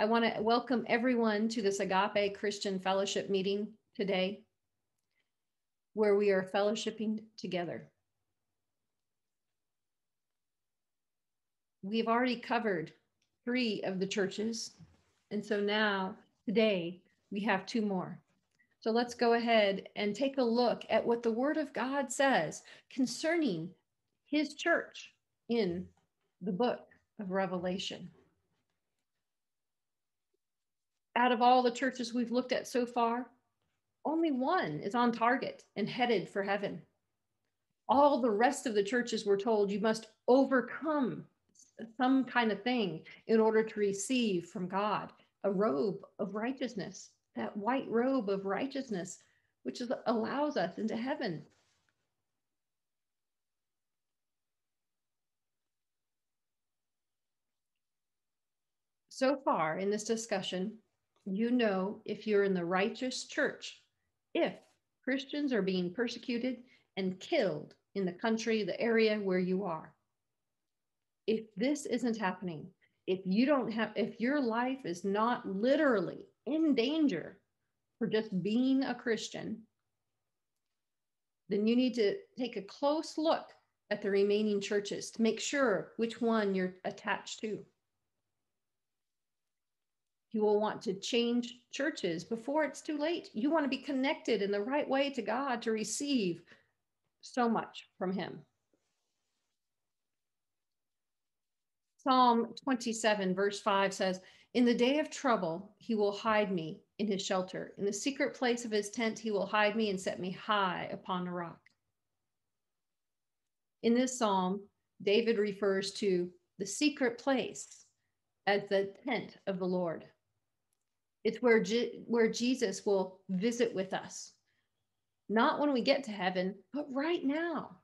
I want to welcome everyone to this Agape Christian Fellowship meeting today, where we are fellowshipping together. We've already covered three of the churches, and so now today we have two more. So let's go ahead and take a look at what the Word of God says concerning His church in the book of Revelation. Out of all the churches we've looked at so far, only one is on target and headed for heaven. All the rest of the churches were told you must overcome some kind of thing in order to receive from God a robe of righteousness, that white robe of righteousness, which is, allows us into heaven. So far in this discussion, you know if you're in the righteous church, if Christians are being persecuted and killed in the country, the area where you are. If this isn't happening, if you don't have, if your life is not literally in danger for just being a Christian, then you need to take a close look at the remaining churches to make sure which one you're attached to. You will want to change churches before it's too late. You want to be connected in the right way to God to receive so much from Him. Psalm 27, verse 5 says, In the day of trouble, he will hide me in his shelter. In the secret place of his tent, he will hide me and set me high upon a rock. In this psalm, David refers to the secret place as the tent of the Lord. It's where, Je- where Jesus will visit with us, not when we get to heaven, but right now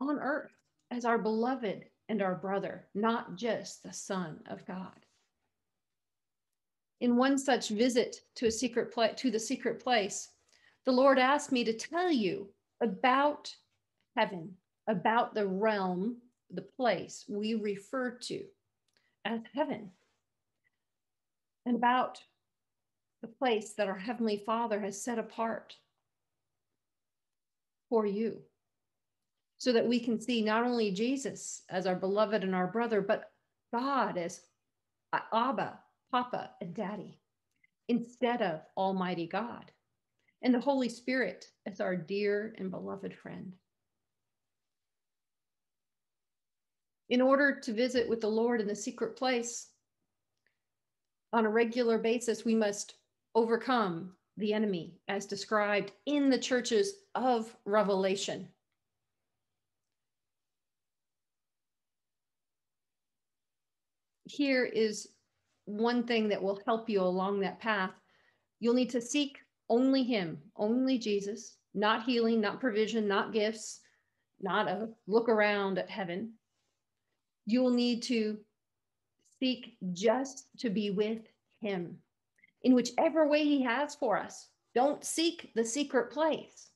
on earth as our beloved and our brother, not just the Son of God. In one such visit to a secret place, to the secret place, the Lord asked me to tell you about heaven, about the realm, the place we refer to as heaven, and about the place that our Heavenly Father has set apart for you so that we can see not only Jesus as our beloved and our brother, but God as Abba, Papa, and Daddy instead of Almighty God, and the Holy Spirit as our dear and beloved friend. In order to visit with the Lord in the secret place on a regular basis, we must overcome the enemy as described in the churches of Revelation. here is one thing that will help you along that path. You'll need to seek only Him, only Jesus, not healing, not provision, not gifts, not a look around at heaven. You'll need to seek just to be with Him in whichever way He has for us. Don't seek the secret place.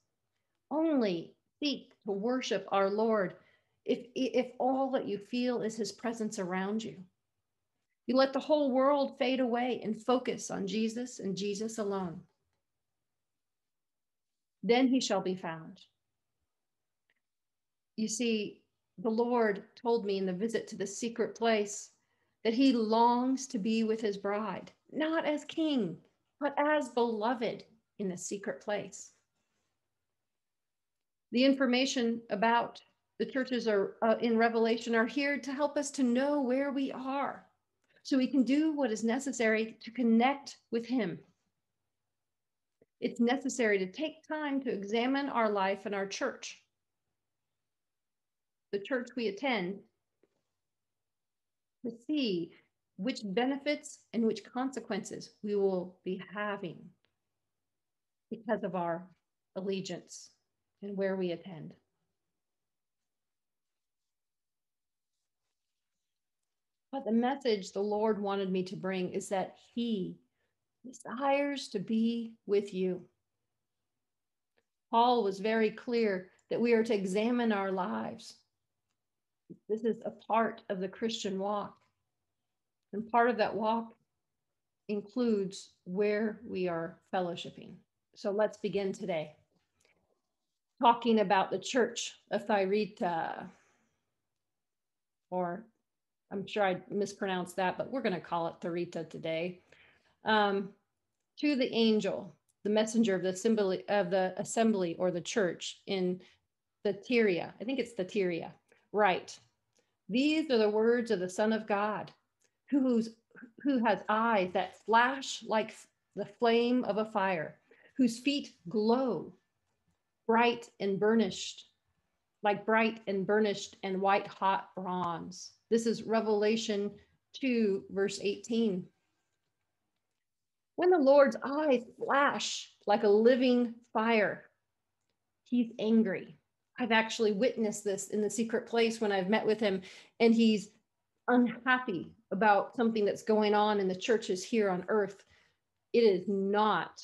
Only seek to worship our Lord if, if all that you feel is His presence around you. You let the whole world fade away and focus on Jesus and Jesus alone. Then he shall be found. You see, the Lord told me in the visit to the secret place that he longs to be with his bride, not as king, but as beloved in the secret place. The information about the churches are uh, in Revelation are here to help us to know where we are so we can do what is necessary to connect with Him. It's necessary to take time to examine our life and our church, the church we attend, to see which benefits and which consequences we will be having because of our allegiance and where we attend. But the message the Lord wanted me to bring is that He desires to be with you. Paul was very clear that we are to examine our lives. This is a part of the Christian walk. And part of that walk includes where we are fellowshipping. So let's begin today. Talking about the church of Thyatira, or I'm sure I mispronounced that, but we're going to call it Thyatira today. Um, to the angel, the messenger of the assembly of the assembly or the church in the Tyria. I think it's the Tyria. Right. These are the words of the Son of God, who's who has eyes that flash like the flame of a fire, whose feet glow bright and burnished, like bright and burnished and white hot bronze. This is Revelation 2, verse 18. When the Lord's eyes flash like a living fire, he's angry. I've actually witnessed this in the secret place when I've met with him, and he's unhappy about something that's going on in the churches here on earth. It is not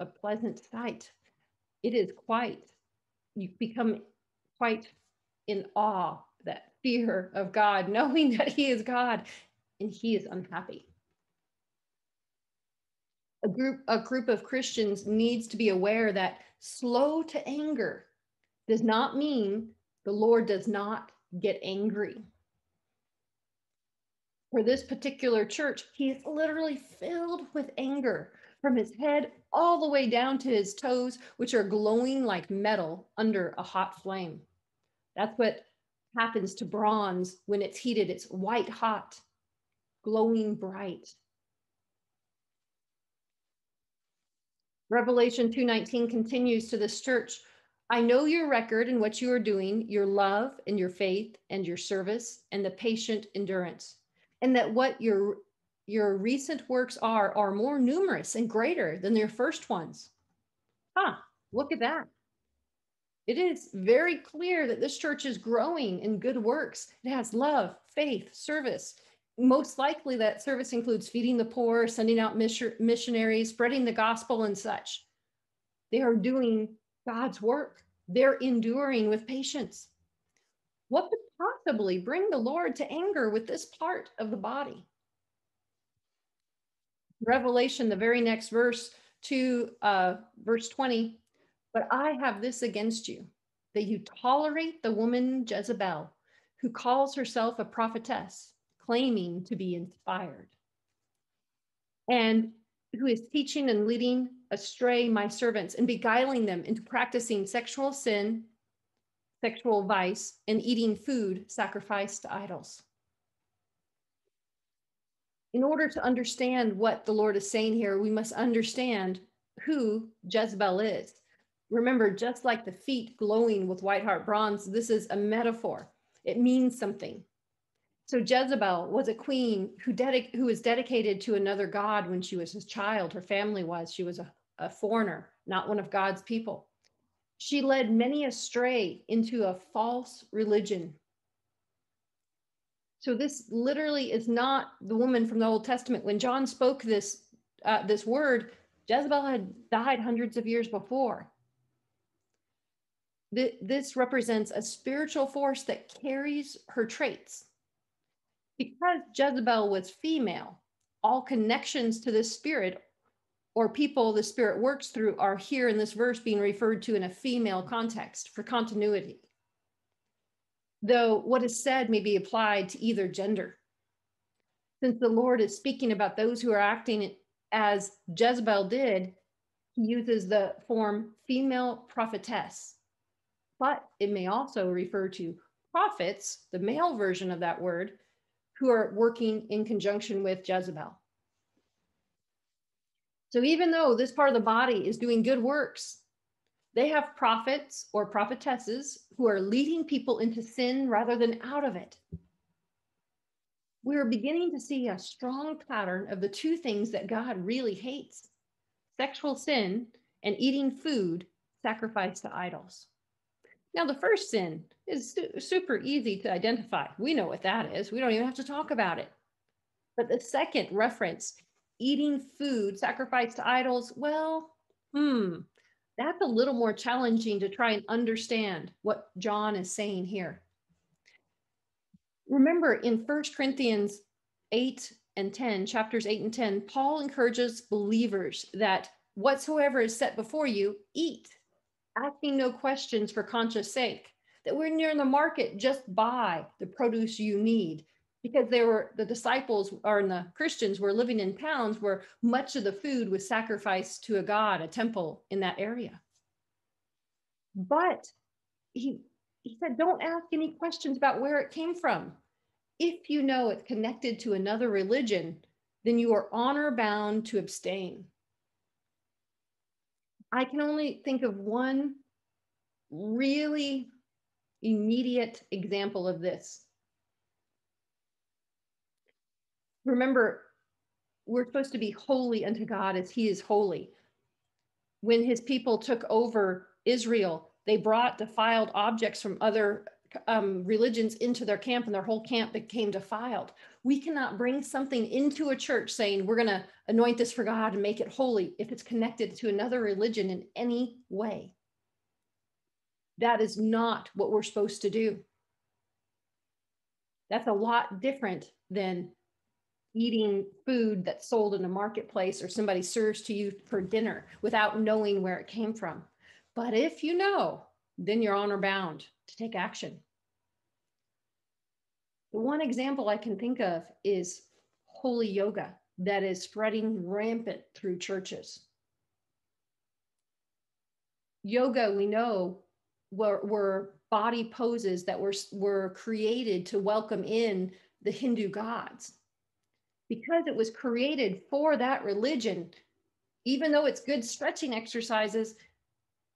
a pleasant sight. It is quite, you become quite in awe, that fear of God, knowing that He is God and He is unhappy. A group, a group of Christians needs to be aware that slow to anger does not mean the Lord does not get angry for this particular church, he is literally filled with anger from his head all the way down to his toes, which are glowing like metal under a hot flame. That's what happens to bronze when it's heated. It's white hot, glowing bright. Revelation 2:19 continues to this church. I know your record and what you are doing, your love and your faith and your service and the patient endurance and that what your your recent works are are more numerous and greater than your first ones. Huh, look at that. It is very clear that this church is growing in good works. It has love, faith, service. Most likely, that service includes feeding the poor, sending out missionaries, spreading the gospel, and such. They are doing God's work. They're enduring with patience. What could possibly bring the Lord to anger with this part of the body? Revelation, the very next verse to uh, verse 20. But I have this against you, that you tolerate the woman Jezebel, who calls herself a prophetess, claiming to be inspired, and who is teaching and leading astray my servants and beguiling them into practicing sexual sin sexual vice, and eating food sacrificed to idols. In order to understand what the Lord is saying here, we must understand who Jezebel is. Remember, just like the feet glowing with white heart bronze, this is a metaphor. It means something. So Jezebel was a queen who, dedic- who was dedicated to another god when she was a child. Her family was. She was a, a foreigner, not one of God's people. She led many astray into a false religion. So this literally is not the woman from the Old Testament. When John spoke this uh, this word, Jezebel had died hundreds of years before. This represents a spiritual force that carries her traits. Because Jezebel was female, all connections to the spirit or people the Spirit works through are here in this verse being referred to in a female context for continuity. Though what is said may be applied to either gender. Since the Lord is speaking about those who are acting as Jezebel did, he uses the form female prophetess. But it may also refer to prophets, the male version of that word, who are working in conjunction with Jezebel. So even though this part of the body is doing good works, they have prophets or prophetesses who are leading people into sin rather than out of it. We are beginning to see a strong pattern of the two things that God really hates sexual sin and eating food sacrificed to idols. Now, the first sin is su- super easy to identify. We know what that is, we don't even have to talk about it. But the second reference eating food sacrificed to idols, well, hmm, that's a little more challenging to try and understand what John is saying here. Remember in First Corinthians 8 and 10, chapters 8 and 10, Paul encourages believers that whatsoever is set before you, eat, asking no questions for conscience sake. That when you're in the market, just buy the produce you need. Because they were the disciples or the Christians were living in towns where much of the food was sacrificed to a god, a temple in that area. But he he said, don't ask any questions about where it came from. If you know it's connected to another religion, then you are honor bound to abstain. I can only think of one really immediate example of this. Remember, we're supposed to be holy unto God as he is holy. When his people took over Israel, they brought defiled objects from other um, religions into their camp and their whole camp became defiled. We cannot bring something into a church saying we're going to anoint this for God and make it holy if it's connected to another religion in any way. That is not what we're supposed to do. That's a lot different than eating food that's sold in a marketplace or somebody serves to you for dinner without knowing where it came from. But if you know, then you're honor bound to take action. The one example I can think of is holy yoga that is spreading rampant through churches. Yoga, we know, were, were body poses that were, were created to welcome in the Hindu gods. Because it was created for that religion, even though it's good stretching exercises,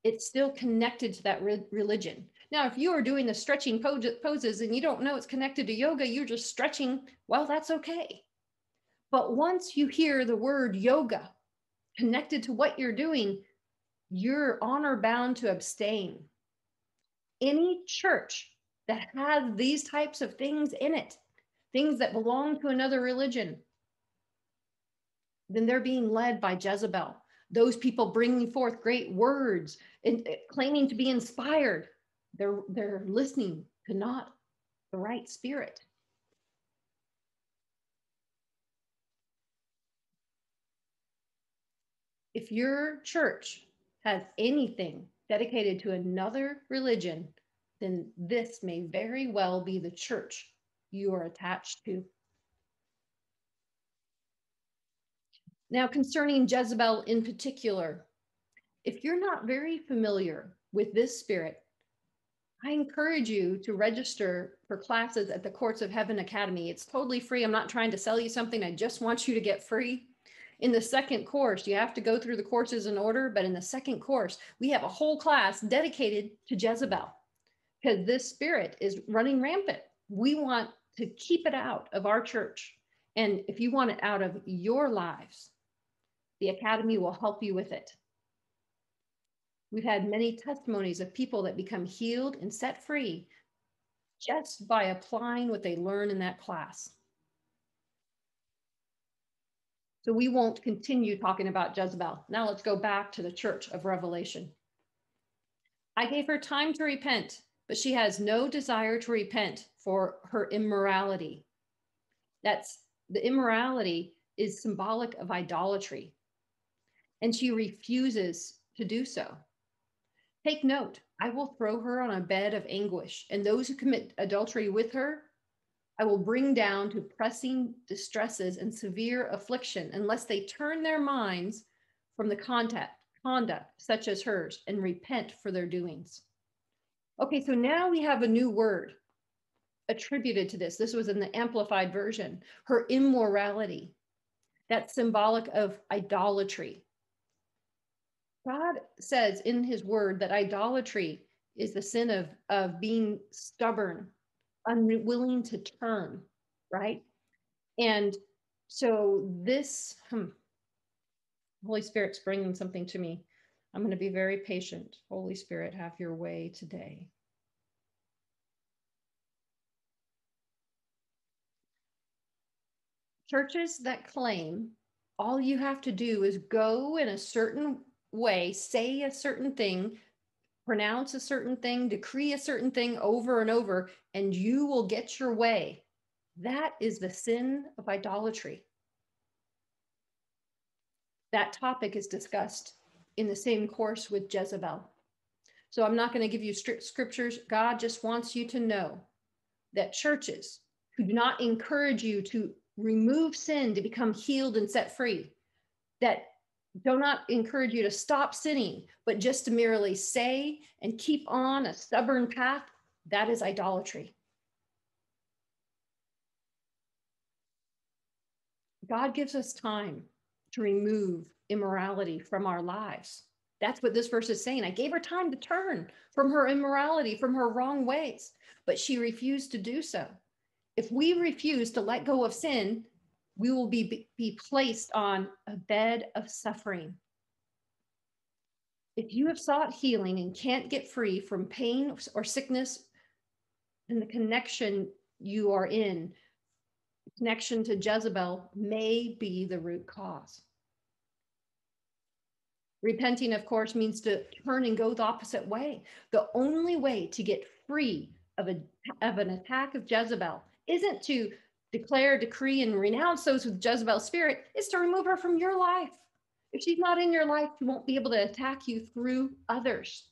it's still connected to that re- religion. Now, if you are doing the stretching poses and you don't know it's connected to yoga, you're just stretching, well, that's okay. But once you hear the word yoga connected to what you're doing, you're honor bound to abstain. Any church that has these types of things in it, things that belong to another religion, then they're being led by Jezebel. Those people bringing forth great words and uh, claiming to be inspired they're they're listening to not the right spirit. If your church has anything dedicated to another religion then this may very well be the church you are attached to. Now concerning jezebel in particular if you're not very familiar with this spirit I encourage you to register for classes at the Courts of Heaven Academy. It's totally free. I'm not trying to sell you something. I just want you to get free. In the second course, you have to go through the courses in order, but in the second course, we have a whole class dedicated to Jezebel because this spirit is running rampant. We want to keep it out of our church. And if you want it out of your lives, the Academy will help you with it. We've had many testimonies of people that become healed and set free just by applying what they learn in that class. So we won't continue talking about Jezebel. Now let's go back to the church of Revelation. I gave her time to repent, but she has no desire to repent for her immorality. That's the immorality is symbolic of idolatry, and she refuses to do so. Take note, I will throw her on a bed of anguish, and those who commit adultery with her, I will bring down to pressing distresses and severe affliction, unless they turn their minds from the contact, conduct such as hers and repent for their doings. Okay, so now we have a new word attributed to this. This was in the amplified version her immorality. That's symbolic of idolatry. God says in his word that idolatry is the sin of, of being stubborn, unwilling to turn, right? And so this, hmm, Holy Spirit's bringing something to me. I'm going to be very patient. Holy Spirit, have your way today. Churches that claim all you have to do is go in a certain way say a certain thing, pronounce a certain thing, decree a certain thing over and over, and you will get your way. That is the sin of idolatry. that topic is discussed in the same course with Jezebel. So I'm not going to give you scriptures. God just wants you to know that churches who do not encourage you to remove sin to become healed and set free, that do not encourage you to stop sinning, but just to merely say and keep on a stubborn path, that is idolatry. God gives us time to remove immorality from our lives. That's what this verse is saying. I gave her time to turn from her immorality, from her wrong ways, but she refused to do so. If we refuse to let go of sin, we will be, be placed on a bed of suffering. If you have sought healing and can't get free from pain or sickness, then the connection you are in, connection to Jezebel, may be the root cause. Repenting, of course, means to turn and go the opposite way. The only way to get free of, a, of an attack of Jezebel isn't to declare, decree, and renounce those with Jezebel's spirit, is to remove her from your life. If she's not in your life, she won't be able to attack you through others.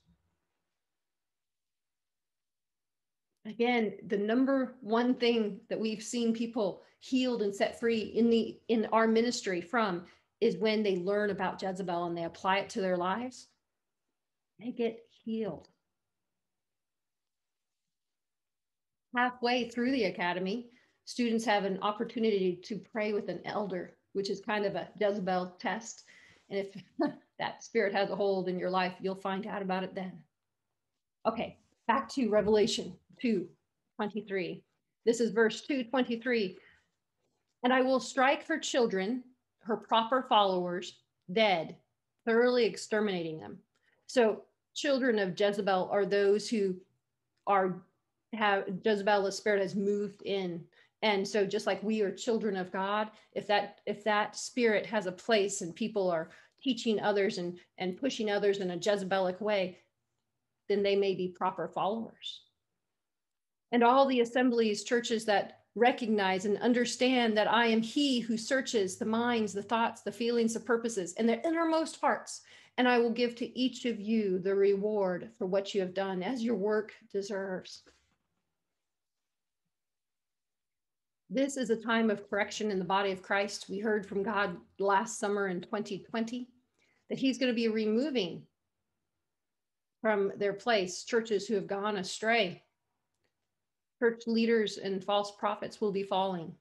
Again, the number one thing that we've seen people healed and set free in the in our ministry from is when they learn about Jezebel and they apply it to their lives, they get healed. Halfway through the academy, students have an opportunity to pray with an elder, which is kind of a Jezebel test. And if that spirit has a hold in your life, you'll find out about it then. Okay, back to Revelation 2 23. This is verse 2 23. And I will strike her children, her proper followers, dead, thoroughly exterminating them. So, children of Jezebel are those who are have Jezebel, the spirit has moved in and so just like we are children of god if that if that spirit has a place and people are teaching others and and pushing others in a jezebelic way then they may be proper followers. And all the assemblies churches that recognize and understand that i am he who searches the minds the thoughts the feelings the purposes and their innermost hearts and i will give to each of you the reward for what you have done as your work deserves This is a time of correction in the body of Christ. We heard from God last summer in 2020 that He's going to be removing from their place churches who have gone astray. Church leaders and false prophets will be falling.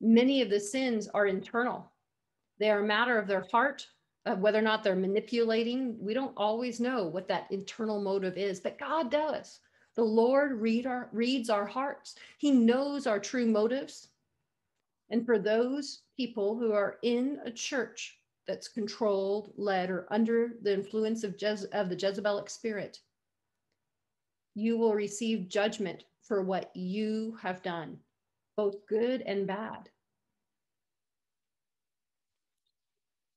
Many of the sins are internal, they are a matter of their heart, of whether or not they're manipulating. We don't always know what that internal motive is, but God does. The Lord read our, reads our hearts. He knows our true motives. And for those people who are in a church that's controlled, led, or under the influence of, of the Jezebelic spirit, you will receive judgment for what you have done, both good and bad.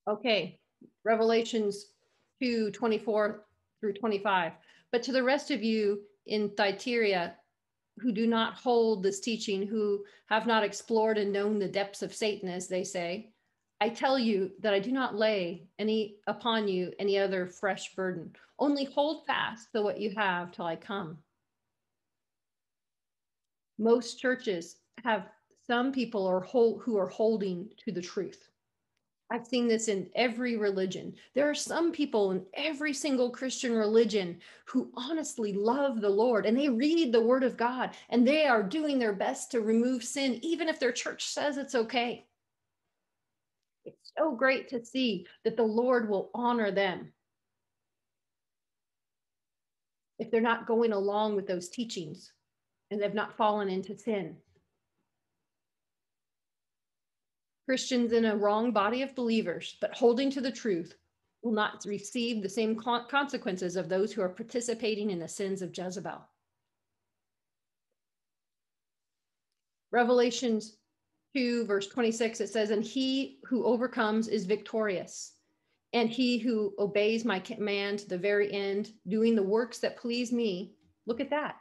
Okay, Revelations 2 24 through 25. But to the rest of you, in Thyatira who do not hold this teaching, who have not explored and known the depths of Satan, as they say, I tell you that I do not lay any upon you any other fresh burden. Only hold fast to what you have till I come. Most churches have some people are hold, who are holding to the truth. I've seen this in every religion. There are some people in every single Christian religion who honestly love the Lord and they read the word of God and they are doing their best to remove sin, even if their church says it's okay. It's so great to see that the Lord will honor them if they're not going along with those teachings and they've not fallen into sin. Christians in a wrong body of believers, but holding to the truth, will not receive the same consequences of those who are participating in the sins of Jezebel. Revelations 2, verse 26, it says, And he who overcomes is victorious. And he who obeys my command to the very end, doing the works that please me. Look at that.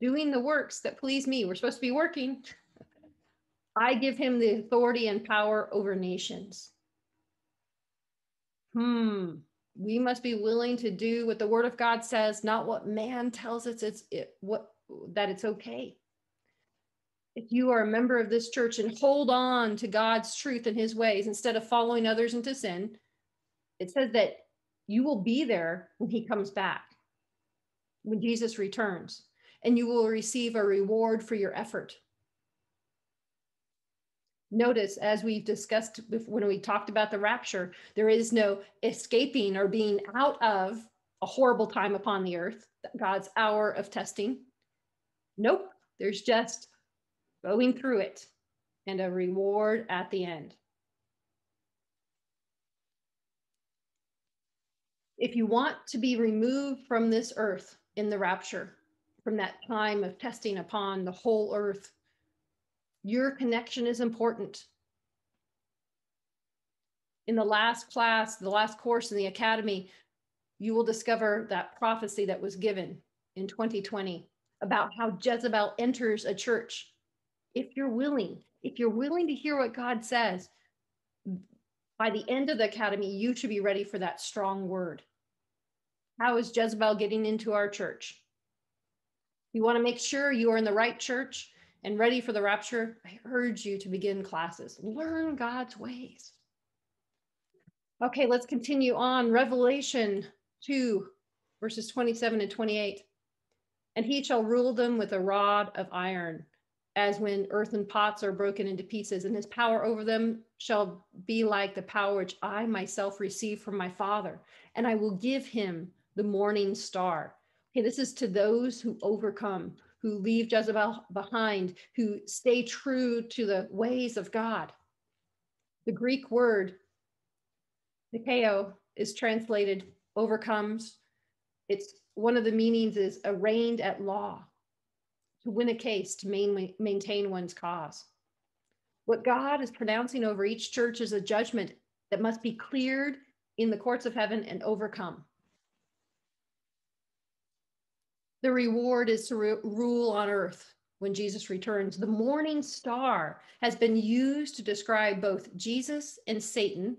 Doing the works that please me. We're supposed to be working. I give him the authority and power over nations. hmm, we must be willing to do what the word of God says, not what man tells us it's it, what that it's okay. If you are a member of this church and hold on to God's truth and his ways instead of following others into sin, it says that you will be there when he comes back, when Jesus returns, and you will receive a reward for your effort. Notice, as we've discussed when we talked about the rapture, there is no escaping or being out of a horrible time upon the earth, God's hour of testing. Nope, there's just going through it and a reward at the end. If you want to be removed from this earth in the rapture, from that time of testing upon the whole earth, your connection is important. In the last class, the last course in the academy, you will discover that prophecy that was given in 2020 about how Jezebel enters a church. If you're willing, if you're willing to hear what God says, by the end of the academy, you should be ready for that strong word. How is Jezebel getting into our church? You want to make sure you are in the right church and ready for the rapture, I urge you to begin classes. Learn God's ways. Okay, let's continue on. Revelation 2, verses 27 and 28. And he shall rule them with a rod of iron, as when earthen pots are broken into pieces, and his power over them shall be like the power which I myself receive from my Father, and I will give him the morning star. Okay, this is to those who overcome, who leave Jezebel behind, who stay true to the ways of God. The Greek word, nikao, is translated overcomes. It's one of the meanings is arraigned at law, to win a case, to main, maintain one's cause. What God is pronouncing over each church is a judgment that must be cleared in the courts of heaven and overcome. The reward is to re- rule on earth when Jesus returns. The morning star has been used to describe both Jesus and Satan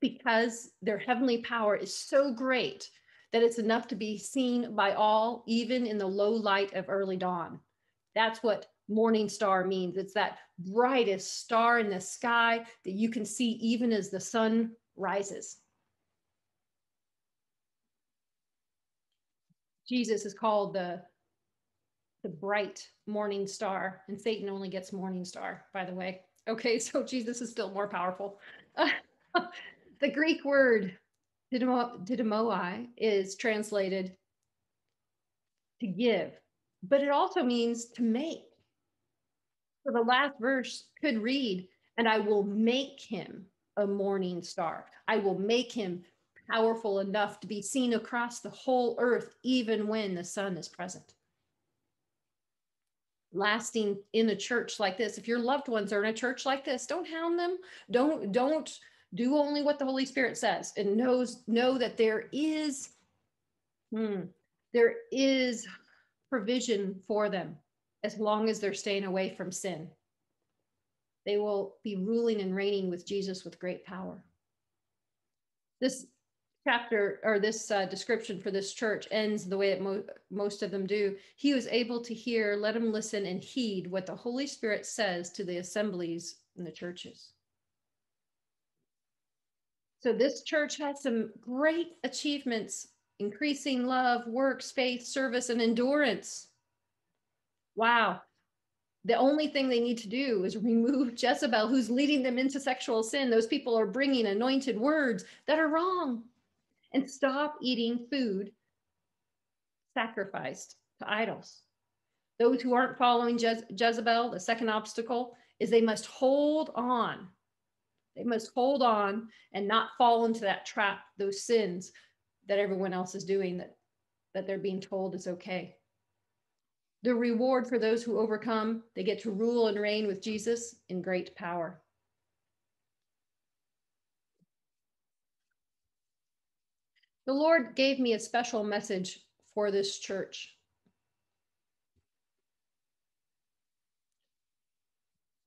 because their heavenly power is so great that it's enough to be seen by all, even in the low light of early dawn. That's what morning star means. It's that brightest star in the sky that you can see even as the sun rises. Jesus is called the the bright morning star, and Satan only gets morning star, by the way. Okay, so Jesus is still more powerful. the Greek word didomi is translated to give, but it also means to make. So the last verse could read, and I will make him a morning star. I will make him powerful enough to be seen across the whole earth, even when the sun is present. Lasting in a church like this, if your loved ones are in a church like this, don't hound them. Don't don't do only what the Holy Spirit says, and knows know that there is hmm, there is provision for them as long as they're staying away from sin. They will be ruling and reigning with Jesus with great power. This chapter or this uh, description for this church ends the way that mo- most of them do. He was able to hear, let him listen and heed what the Holy Spirit says to the assemblies and the churches. So this church has some great achievements increasing love, work, faith, service, and endurance. Wow. The only thing they need to do is remove Jezebel, who's leading them into sexual sin. Those people are bringing anointed words that are wrong and stop eating food sacrificed to idols. Those who aren't following Je- Jezebel, the second obstacle is they must hold on. They must hold on and not fall into that trap, those sins that everyone else is doing that, that they're being told is okay. The reward for those who overcome, they get to rule and reign with Jesus in great power. The Lord gave me a special message for this church.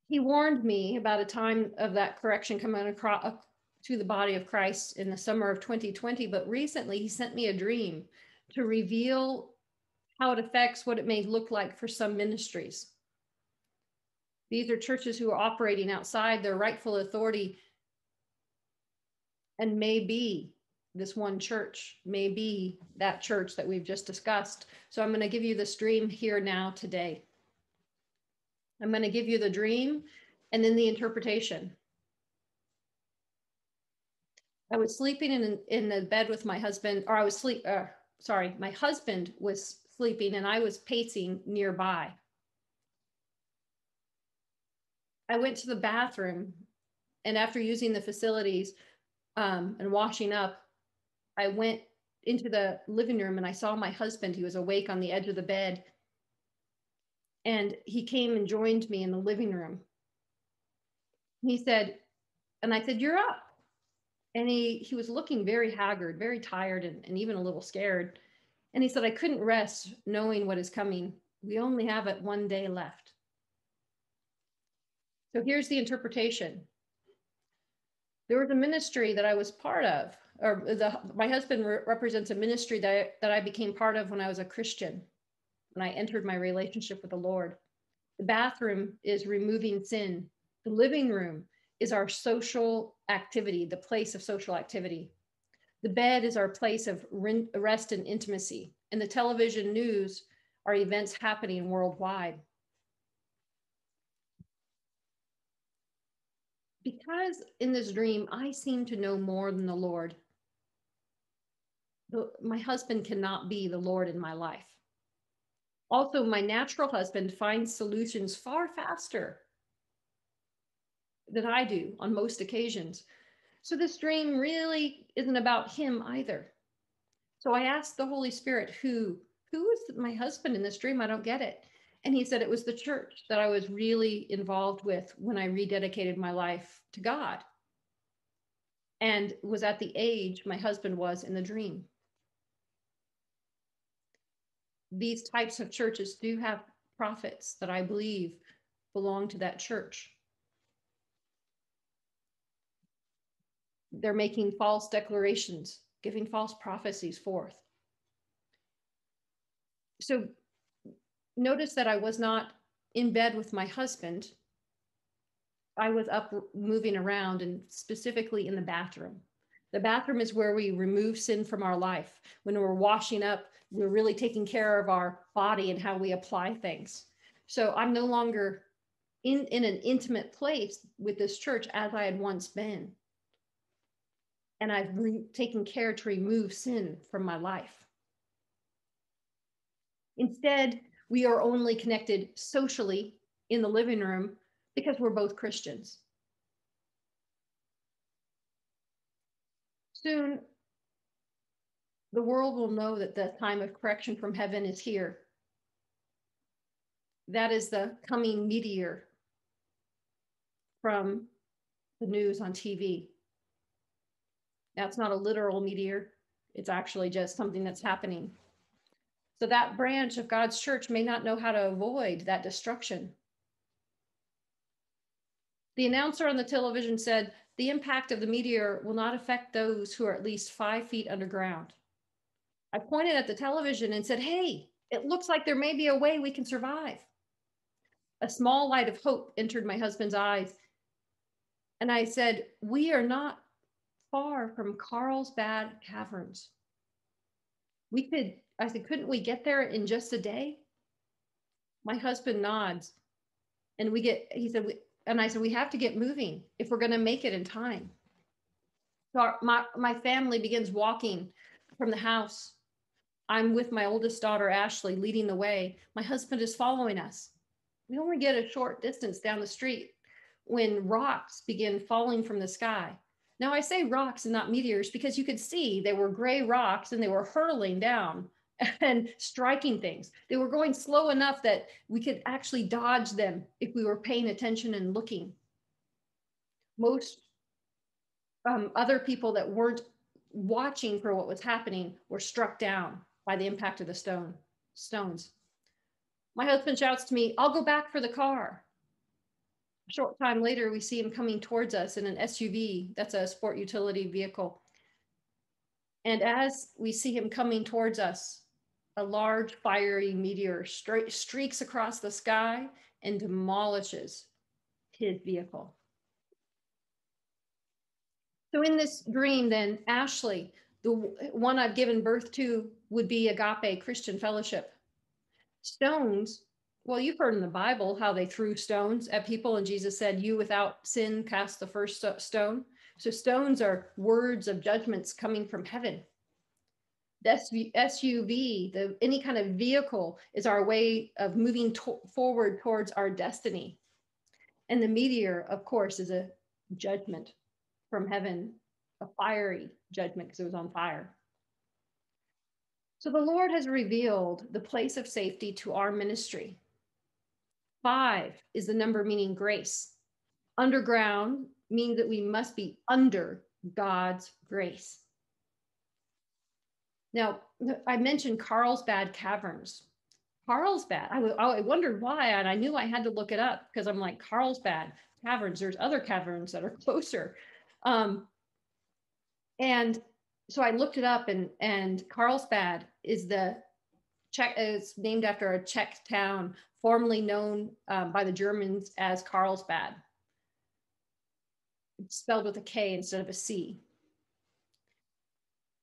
He warned me about a time of that correction coming across uh, to the body of Christ in the summer of 2020, but recently he sent me a dream to reveal how it affects what it may look like for some ministries. These are churches who are operating outside their rightful authority and may be this one church, may be that church that we've just discussed. So I'm going to give you this dream here now today. I'm going to give you the dream and then the interpretation. I was sleeping in in the bed with my husband, or I was sleep. Uh, sorry, my husband was sleeping, and I was pacing nearby. I went to the bathroom, and after using the facilities um, and washing up, I went into the living room and I saw my husband. He was awake on the edge of the bed, and he came and joined me in the living room. He said, and I said, "You're up." and he he was looking very haggard very tired and, and even a little scared and he said i couldn't rest knowing what is coming we only have it one day left so here's the interpretation there was a ministry that i was part of or the, my husband re- represents a ministry that I, that I became part of when i was a christian when i entered my relationship with the lord the bathroom is removing sin the living room is our social activity, the place of social activity. The bed is our place of rest and intimacy. And the television news are events happening worldwide. Because in this dream, I seem to know more than the Lord. My husband cannot be the Lord in my life. Also, my natural husband finds solutions far faster than I do on most occasions. So this dream really isn't about him either. So I asked the Holy Spirit, who who is my husband in this dream? I don't get it. And he said it was the church that I was really involved with when I rededicated my life to God. And was at the age my husband was in the dream. These types of churches do have prophets that I believe belong to that church. they're making false declarations, giving false prophecies forth. So notice that I was not in bed with my husband. I was up moving around and specifically in the bathroom. The bathroom is where we remove sin from our life. When we're washing up, we're really taking care of our body and how we apply things. So I'm no longer in, in an intimate place with this church as I had once been and I've re- taken care to remove sin from my life. Instead, we are only connected socially in the living room because we're both Christians. Soon, the world will know that the time of correction from heaven is here. That is the coming meteor from the news on TV. That's not a literal meteor. It's actually just something that's happening. So that branch of God's church may not know how to avoid that destruction. The announcer on the television said the impact of the meteor will not affect those who are at least five feet underground. I pointed at the television and said, Hey, it looks like there may be a way we can survive. A small light of hope entered my husband's eyes. And I said, We are not far from Carlsbad Caverns. We could, I said, couldn't we get there in just a day? My husband nods. And we get, he said, and I said, we have to get moving if we're going to make it in time. So our, my, my family begins walking from the house. I'm with my oldest daughter, Ashley, leading the way. My husband is following us. We only get a short distance down the street when rocks begin falling from the sky. Now I say rocks and not meteors because you could see they were gray rocks and they were hurling down and striking things. They were going slow enough that we could actually dodge them if we were paying attention and looking. Most um, other people that weren't watching for what was happening were struck down by the impact of the stone stones. My husband shouts to me, I'll go back for the car. A short time later, we see him coming towards us in an SUV. That's a sport utility vehicle. And as we see him coming towards us, a large fiery meteor streaks across the sky and demolishes his vehicle. So in this dream, then Ashley, the one I've given birth to, would be Agape Christian Fellowship. Stones, well, you've heard in the Bible how they threw stones at people, and Jesus said, You without sin cast the first stone. So stones are words of judgments coming from heaven. SUV, the any kind of vehicle, is our way of moving to- forward towards our destiny. And the meteor, of course, is a judgment from heaven, a fiery judgment because it was on fire. So the Lord has revealed the place of safety to our ministry. Five is the number meaning grace. Underground means that we must be under God's grace. Now, I mentioned Carlsbad Caverns. Carlsbad, I, I wondered why, and I knew I had to look it up because I'm like, Carlsbad Caverns, there's other caverns that are closer. Um, and so I looked it up, and and Carlsbad is the Czech is named after a Czech town formerly known um, by the Germans as Karlsbad. It's spelled with a K instead of a C.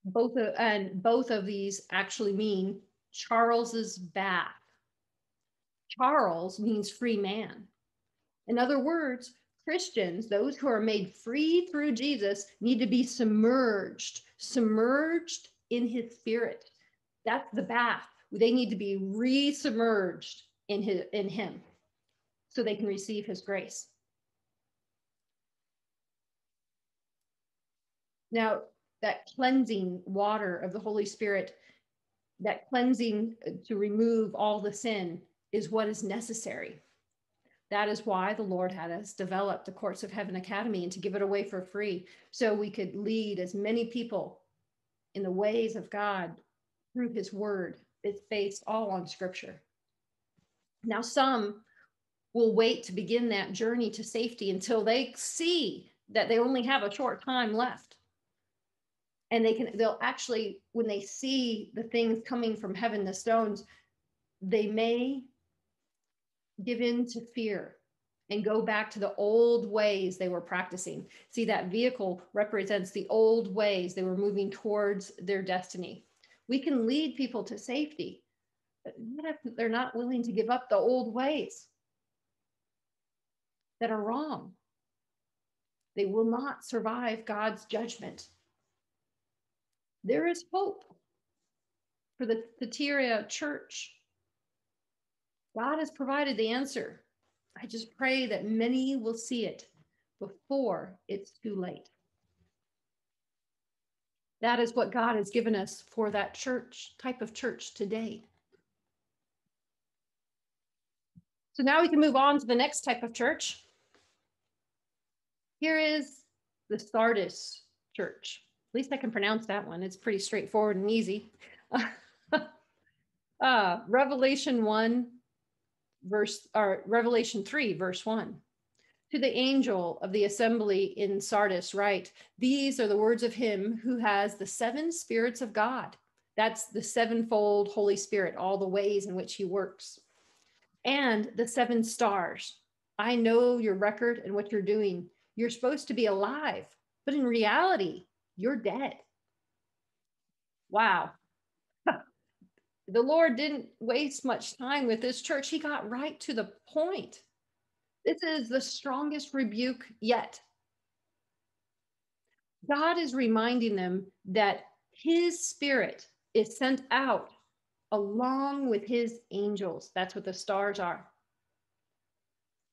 Both of, and both of these actually mean Charles's bath. Charles means free man. In other words, Christians, those who are made free through Jesus, need to be submerged, submerged in his spirit. That's the bath. They need to be re-submerged in his in him so they can receive his grace. Now, that cleansing water of the Holy Spirit, that cleansing uh, to remove all the sin is what is necessary. That is why the Lord had us develop the Courts of Heaven Academy and to give it away for free so we could lead as many people in the ways of God through his word. It's based all on scripture. Now, some will wait to begin that journey to safety until they see that they only have a short time left. And they can, they'll actually, when they see the things coming from heaven, the stones, they may give in to fear and go back to the old ways they were practicing. See, that vehicle represents the old ways they were moving towards their destiny. We can lead people to safety, but not if they're not willing to give up the old ways that are wrong. They will not survive God's judgment. There is hope for the Thyatira church God has provided the answer. I just pray that many will see it before it's too late. That is what God has given us for that church, type of church today. So now we can move on to the next type of church. Here is the Sardis church. At least I can pronounce that one. It's pretty straightforward and easy. uh, Revelation 1 verse or Revelation 3, verse 1. To the angel of the assembly in Sardis, write, These are the words of him who has the seven spirits of God. That's the sevenfold Holy Spirit, all the ways in which he works. And the seven stars. I know your record and what you're doing. You're supposed to be alive, but in reality, you're dead. Wow the Lord didn't waste much time with this church. He got right to the point. This is the strongest rebuke yet. God is reminding them that his spirit is sent out along with his angels. That's what the stars are.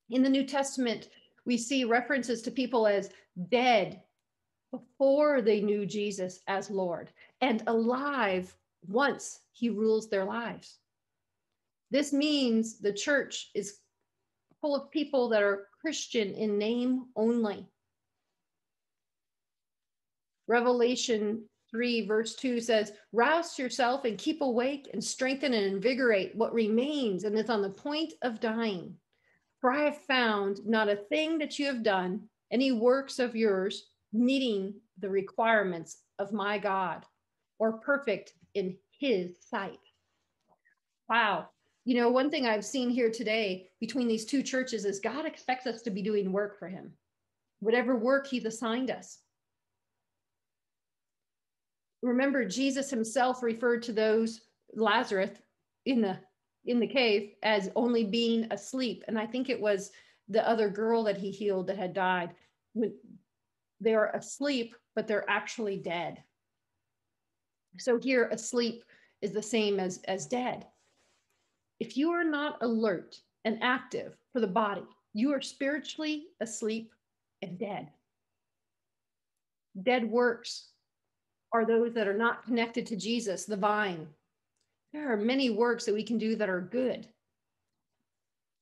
In the New Testament, we see references to people as dead before they knew Jesus as Lord and alive once he rules their lives. This means the church is full of people that are Christian in name only. Revelation 3, verse 2 says, Rouse yourself and keep awake and strengthen and invigorate what remains and is on the point of dying. For I have found not a thing that you have done, any works of yours meeting the requirements of my God or perfect in his sight. Wow. You know, one thing I've seen here today between these two churches is God expects us to be doing work for him, whatever work he's assigned us. Remember, Jesus himself referred to those Lazarus in the in the cave as only being asleep. And I think it was the other girl that he healed that had died. They're asleep, but they're actually dead. So here, asleep is the same as, as dead. If you are not alert and active for the body, you are spiritually asleep and dead. Dead works are those that are not connected to Jesus, the vine, there are many works that we can do that are good.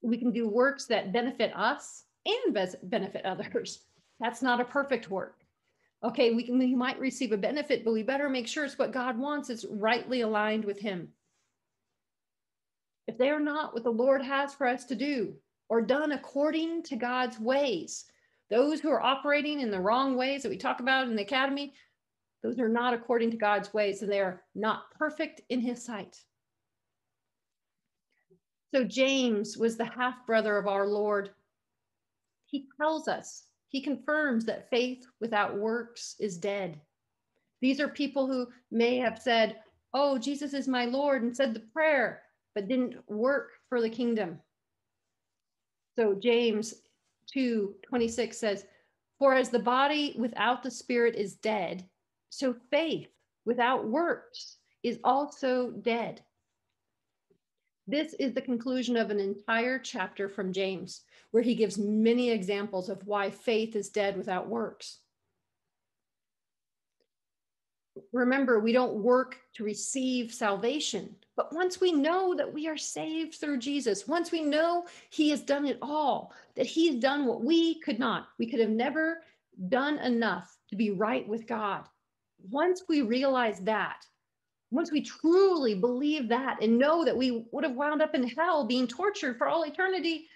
We can do works that benefit us and benefit others. That's not a perfect work. Okay, we can we might receive a benefit, but we better make sure it's what God wants, it's rightly aligned with him. If they are not what the Lord has for us to do or done according to God's ways, those who are operating in the wrong ways that we talk about in the academy, those are not according to God's ways, and they are not perfect in his sight. So James was the half brother of our Lord. He tells us, he confirms that faith without works is dead. These are people who may have said, Oh, Jesus is my Lord, and said the prayer, but didn't work for the kingdom. So James 2 26 says, For as the body without the spirit is dead, so faith without works is also dead. This is the conclusion of an entire chapter from James, where he gives many examples of why faith is dead without works. Remember, we don't work to receive salvation, but once we know that we are saved through Jesus, once we know he has done it all, that he's done what we could not, we could have never done enough to be right with God once we realize that, once we truly believe that and know that we would have wound up in hell being tortured for all eternity,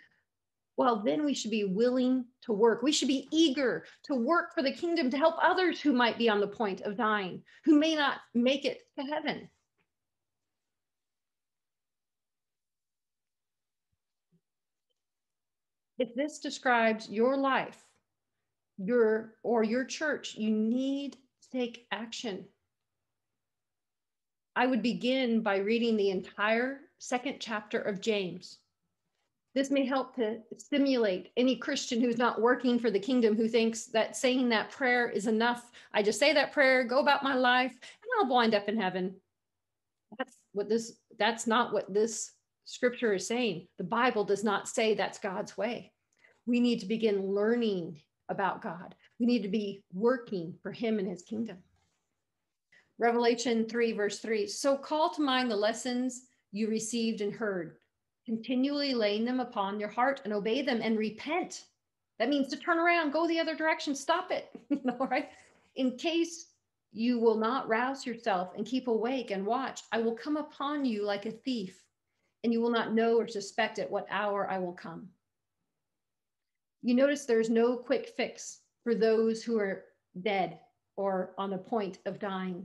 well, then we should be willing to work. We should be eager to work for the kingdom to help others who might be on the point of dying, who may not make it to heaven. If this describes your life, your or your church, you need to take action. I would begin by reading the entire second chapter of James. This may help to stimulate any Christian who's not working for the kingdom who thinks that saying that prayer is enough. I just say that prayer, go about my life, and I'll wind up in heaven. That's what this that's not what this scripture is saying. The Bible does not say that's God's way. We need to begin learning about God. We need to be working for him and his kingdom. Revelation 3, verse 3. So call to mind the lessons you received and heard, continually laying them upon your heart and obey them and repent. That means to turn around, go the other direction, stop it. All right. In case you will not rouse yourself and keep awake and watch, I will come upon you like a thief, and you will not know or suspect at what hour I will come. You notice there's no quick fix for those who are dead or on the point of dying.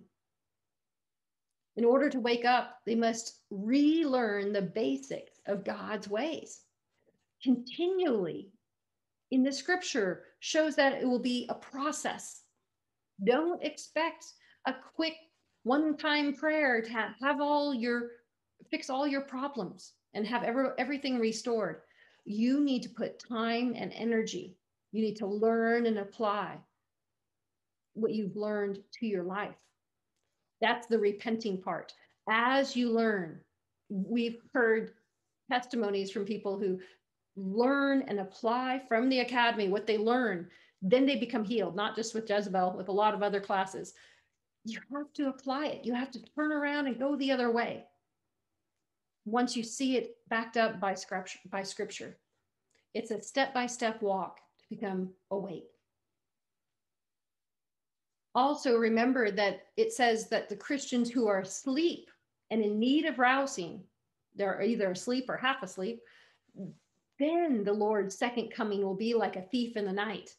In order to wake up, they must relearn the basics of God's ways. Continually in the scripture shows that it will be a process. Don't expect a quick one time prayer to have all your fix all your problems and have ever, everything restored. You need to put time and energy you need to learn and apply what you've learned to your life. That's the repenting part. As you learn, we've heard testimonies from people who learn and apply from the academy what they learn, then they become healed, not just with Jezebel, with a lot of other classes. You have to apply it. You have to turn around and go the other way. Once you see it backed up by scripture, by scripture. It's a step-by-step walk to become awake. Also, remember that it says that the Christians who are asleep and in need of rousing, they're either asleep or half asleep, then the Lord's second coming will be like a thief in the night.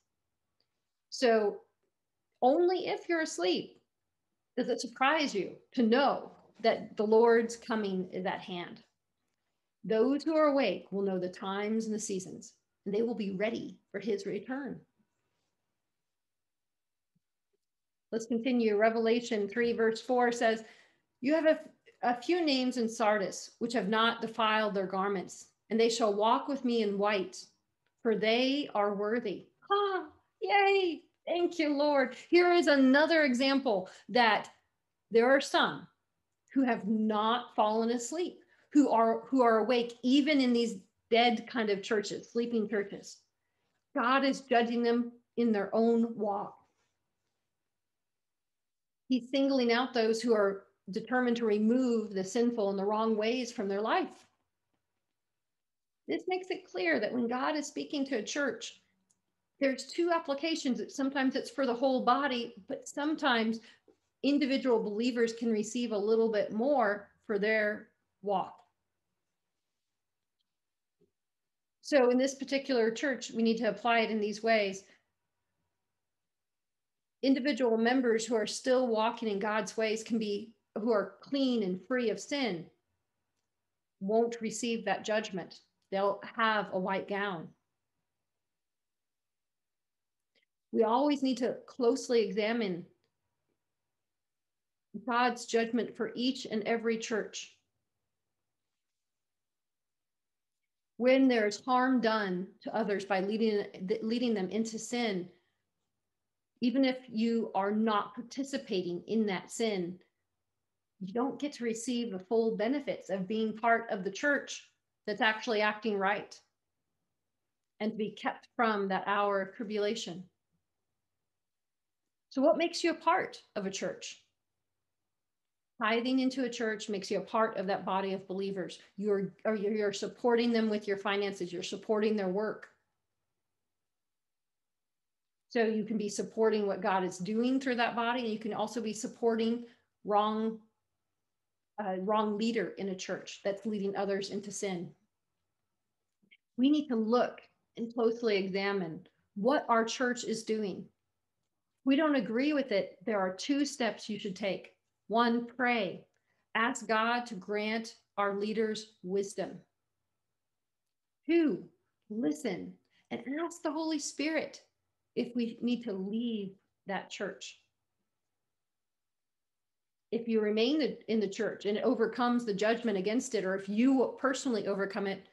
So only if you're asleep does it surprise you to know that the Lord's coming is at hand. Those who are awake will know the times and the seasons, and they will be ready for his return. Let's continue. Revelation 3, verse 4 says, You have a, a few names in Sardis which have not defiled their garments, and they shall walk with me in white, for they are worthy. Ah, yay! Thank you, Lord. Here is another example that there are some who have not fallen asleep, who are who are awake even in these dead kind of churches, sleeping churches. God is judging them in their own walk. He's singling out those who are determined to remove the sinful and the wrong ways from their life. This makes it clear that when God is speaking to a church, there's two applications. Sometimes it's for the whole body, but sometimes individual believers can receive a little bit more for their walk. So in this particular church, we need to apply it in these ways individual members who are still walking in God's ways can be, who are clean and free of sin, won't receive that judgment. They'll have a white gown. We always need to closely examine God's judgment for each and every church. When there's harm done to others by leading, leading them into sin, even if you are not participating in that sin, you don't get to receive the full benefits of being part of the church that's actually acting right and to be kept from that hour of tribulation. So, what makes you a part of a church? Tithing into a church makes you a part of that body of believers. You're, or you're supporting them with your finances, you're supporting their work. So you can be supporting what God is doing through that body, and you can also be supporting wrong, uh, wrong leader in a church that's leading others into sin. We need to look and closely examine what our church is doing. we don't agree with it. There are two steps you should take. One, pray. Ask God to grant our leaders wisdom. Two, listen and ask the Holy Spirit if we need to leave that church. If you remain in the church and it overcomes the judgment against it, or if you personally overcome it,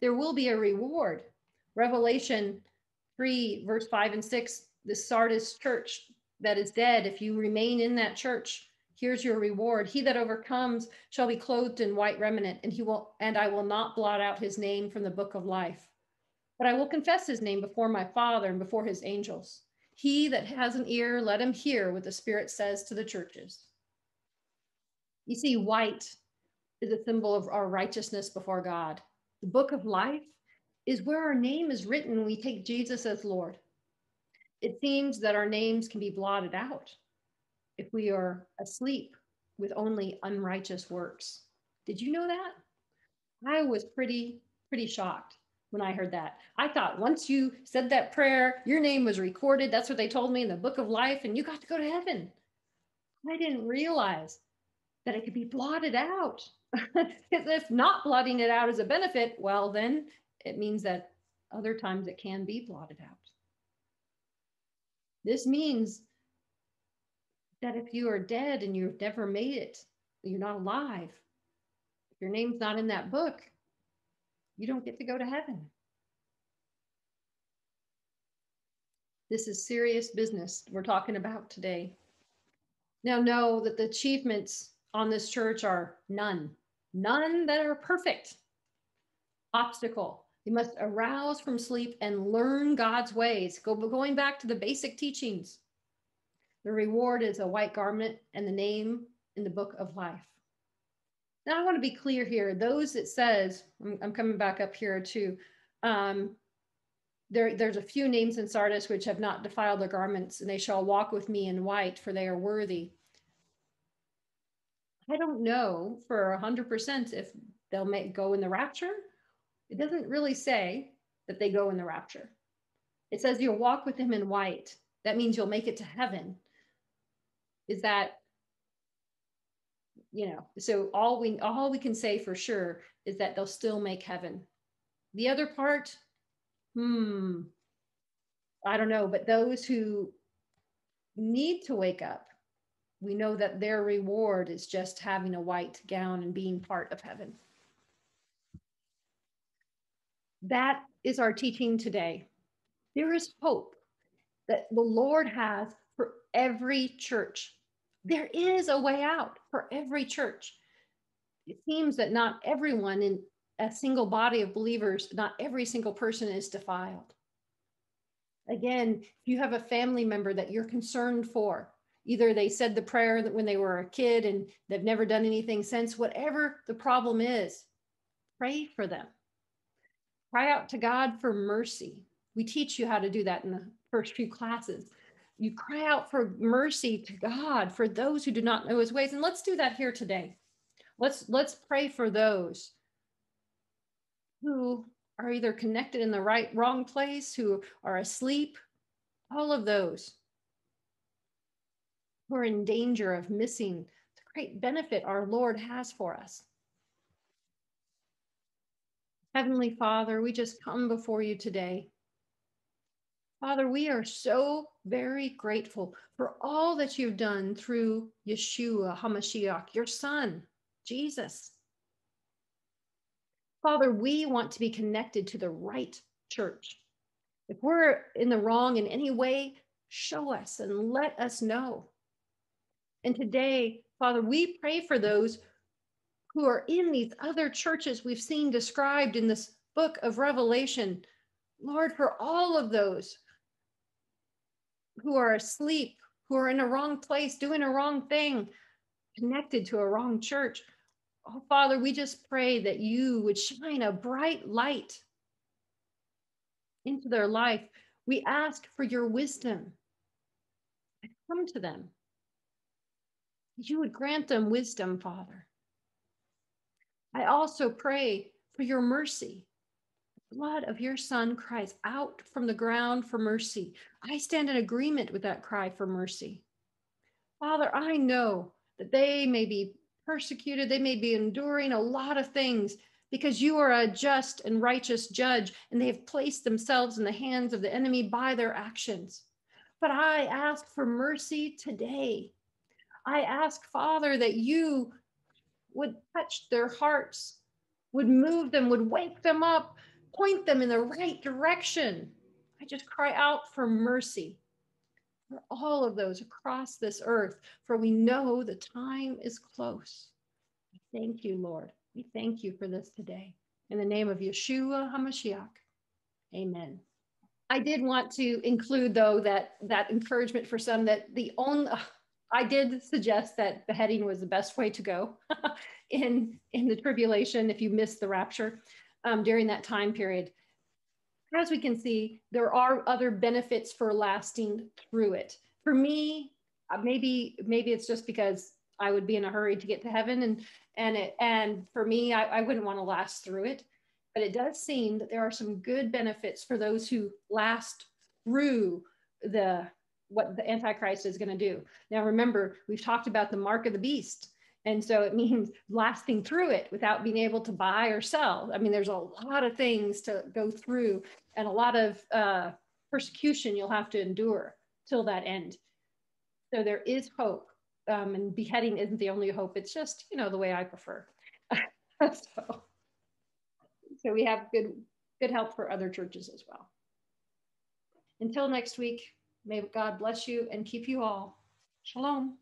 there will be a reward. Revelation 3, verse 5 and 6, the Sardis church that is dead, if you remain in that church, here's your reward. He that overcomes shall be clothed in white remnant, and he will and I will not blot out his name from the book of life but I will confess his name before my Father and before his angels. He that has an ear, let him hear what the Spirit says to the churches. You see, white is a symbol of our righteousness before God. The book of life is where our name is written we take Jesus as Lord. It seems that our names can be blotted out if we are asleep with only unrighteous works. Did you know that? I was pretty, pretty shocked when I heard that. I thought once you said that prayer, your name was recorded. That's what they told me in the book of life, and you got to go to heaven. I didn't realize that it could be blotted out. if not blotting it out is a benefit, well, then it means that other times it can be blotted out. This means that if you are dead and you've never made it, you're not alive, if your name's not in that book, you don't get to go to heaven. This is serious business we're talking about today. Now, know that the achievements on this church are none, none that are perfect. Obstacle. You must arouse from sleep and learn God's ways. Go going back to the basic teachings. The reward is a white garment and the name in the book of life. Now I want to be clear here. Those it says, I'm, I'm coming back up here too. Um, there, there's a few names in Sardis which have not defiled their garments, and they shall walk with me in white, for they are worthy. I don't know for 100% if they'll make, go in the rapture It doesn't really say that they go in the rapture. It says you'll walk with him in white. That means you'll make it to heaven. Is that you know, so all we all we can say for sure is that they'll still make heaven. The other part, hmm, I don't know, but those who need to wake up, we know that their reward is just having a white gown and being part of heaven. That is our teaching today. There is hope that the Lord has for every church. There is a way out for every church. It seems that not everyone in a single body of believers, not every single person is defiled. Again, if you have a family member that you're concerned for, either they said the prayer that when they were a kid and they've never done anything since, whatever the problem is, pray for them. Cry out to God for mercy. We teach you how to do that in the first few classes. You cry out for mercy to God for those who do not know his ways. And let's do that here today. Let's let's pray for those who are either connected in the right wrong place, who are asleep, all of those who are in danger of missing the great benefit our Lord has for us. Heavenly Father, we just come before you today. Father, we are so very grateful for all that you've done through Yeshua HaMashiach, your son, Jesus. Father, we want to be connected to the right church. If we're in the wrong in any way, show us and let us know. And today, Father, we pray for those who are in these other churches we've seen described in this book of Revelation. Lord, for all of those who are asleep, who are in a wrong place, doing a wrong thing, connected to a wrong church. Oh, Father, we just pray that you would shine a bright light into their life. We ask for your wisdom. to Come to them. You would grant them wisdom, Father. I also pray for your mercy. Blood of your son cries out from the ground for mercy. I stand in agreement with that cry for mercy. Father, I know that they may be persecuted, they may be enduring a lot of things because you are a just and righteous judge, and they have placed themselves in the hands of the enemy by their actions. But I ask for mercy today. I ask, Father, that you would touch their hearts, would move them, would wake them up, point them in the right direction. I just cry out for mercy for all of those across this earth, for we know the time is close. Thank you, Lord. We thank you for this today. In the name of Yeshua HaMashiach, amen. I did want to include, though, that that encouragement for some that the only uh, I did suggest that beheading was the best way to go in in the tribulation if you miss the rapture um, during that time period. As we can see, there are other benefits for lasting through it. For me, uh, maybe maybe it's just because I would be in a hurry to get to heaven, and and it and for me, I, I wouldn't want to last through it. But it does seem that there are some good benefits for those who last through the what the Antichrist is going to do. Now, remember, we've talked about the mark of the beast. And so it means lasting through it without being able to buy or sell. I mean, there's a lot of things to go through and a lot of uh, persecution you'll have to endure till that end. So there is hope. Um, and beheading isn't the only hope. It's just, you know, the way I prefer. so, so we have good, good help for other churches as well. Until next week. May God bless you and keep you all. Shalom.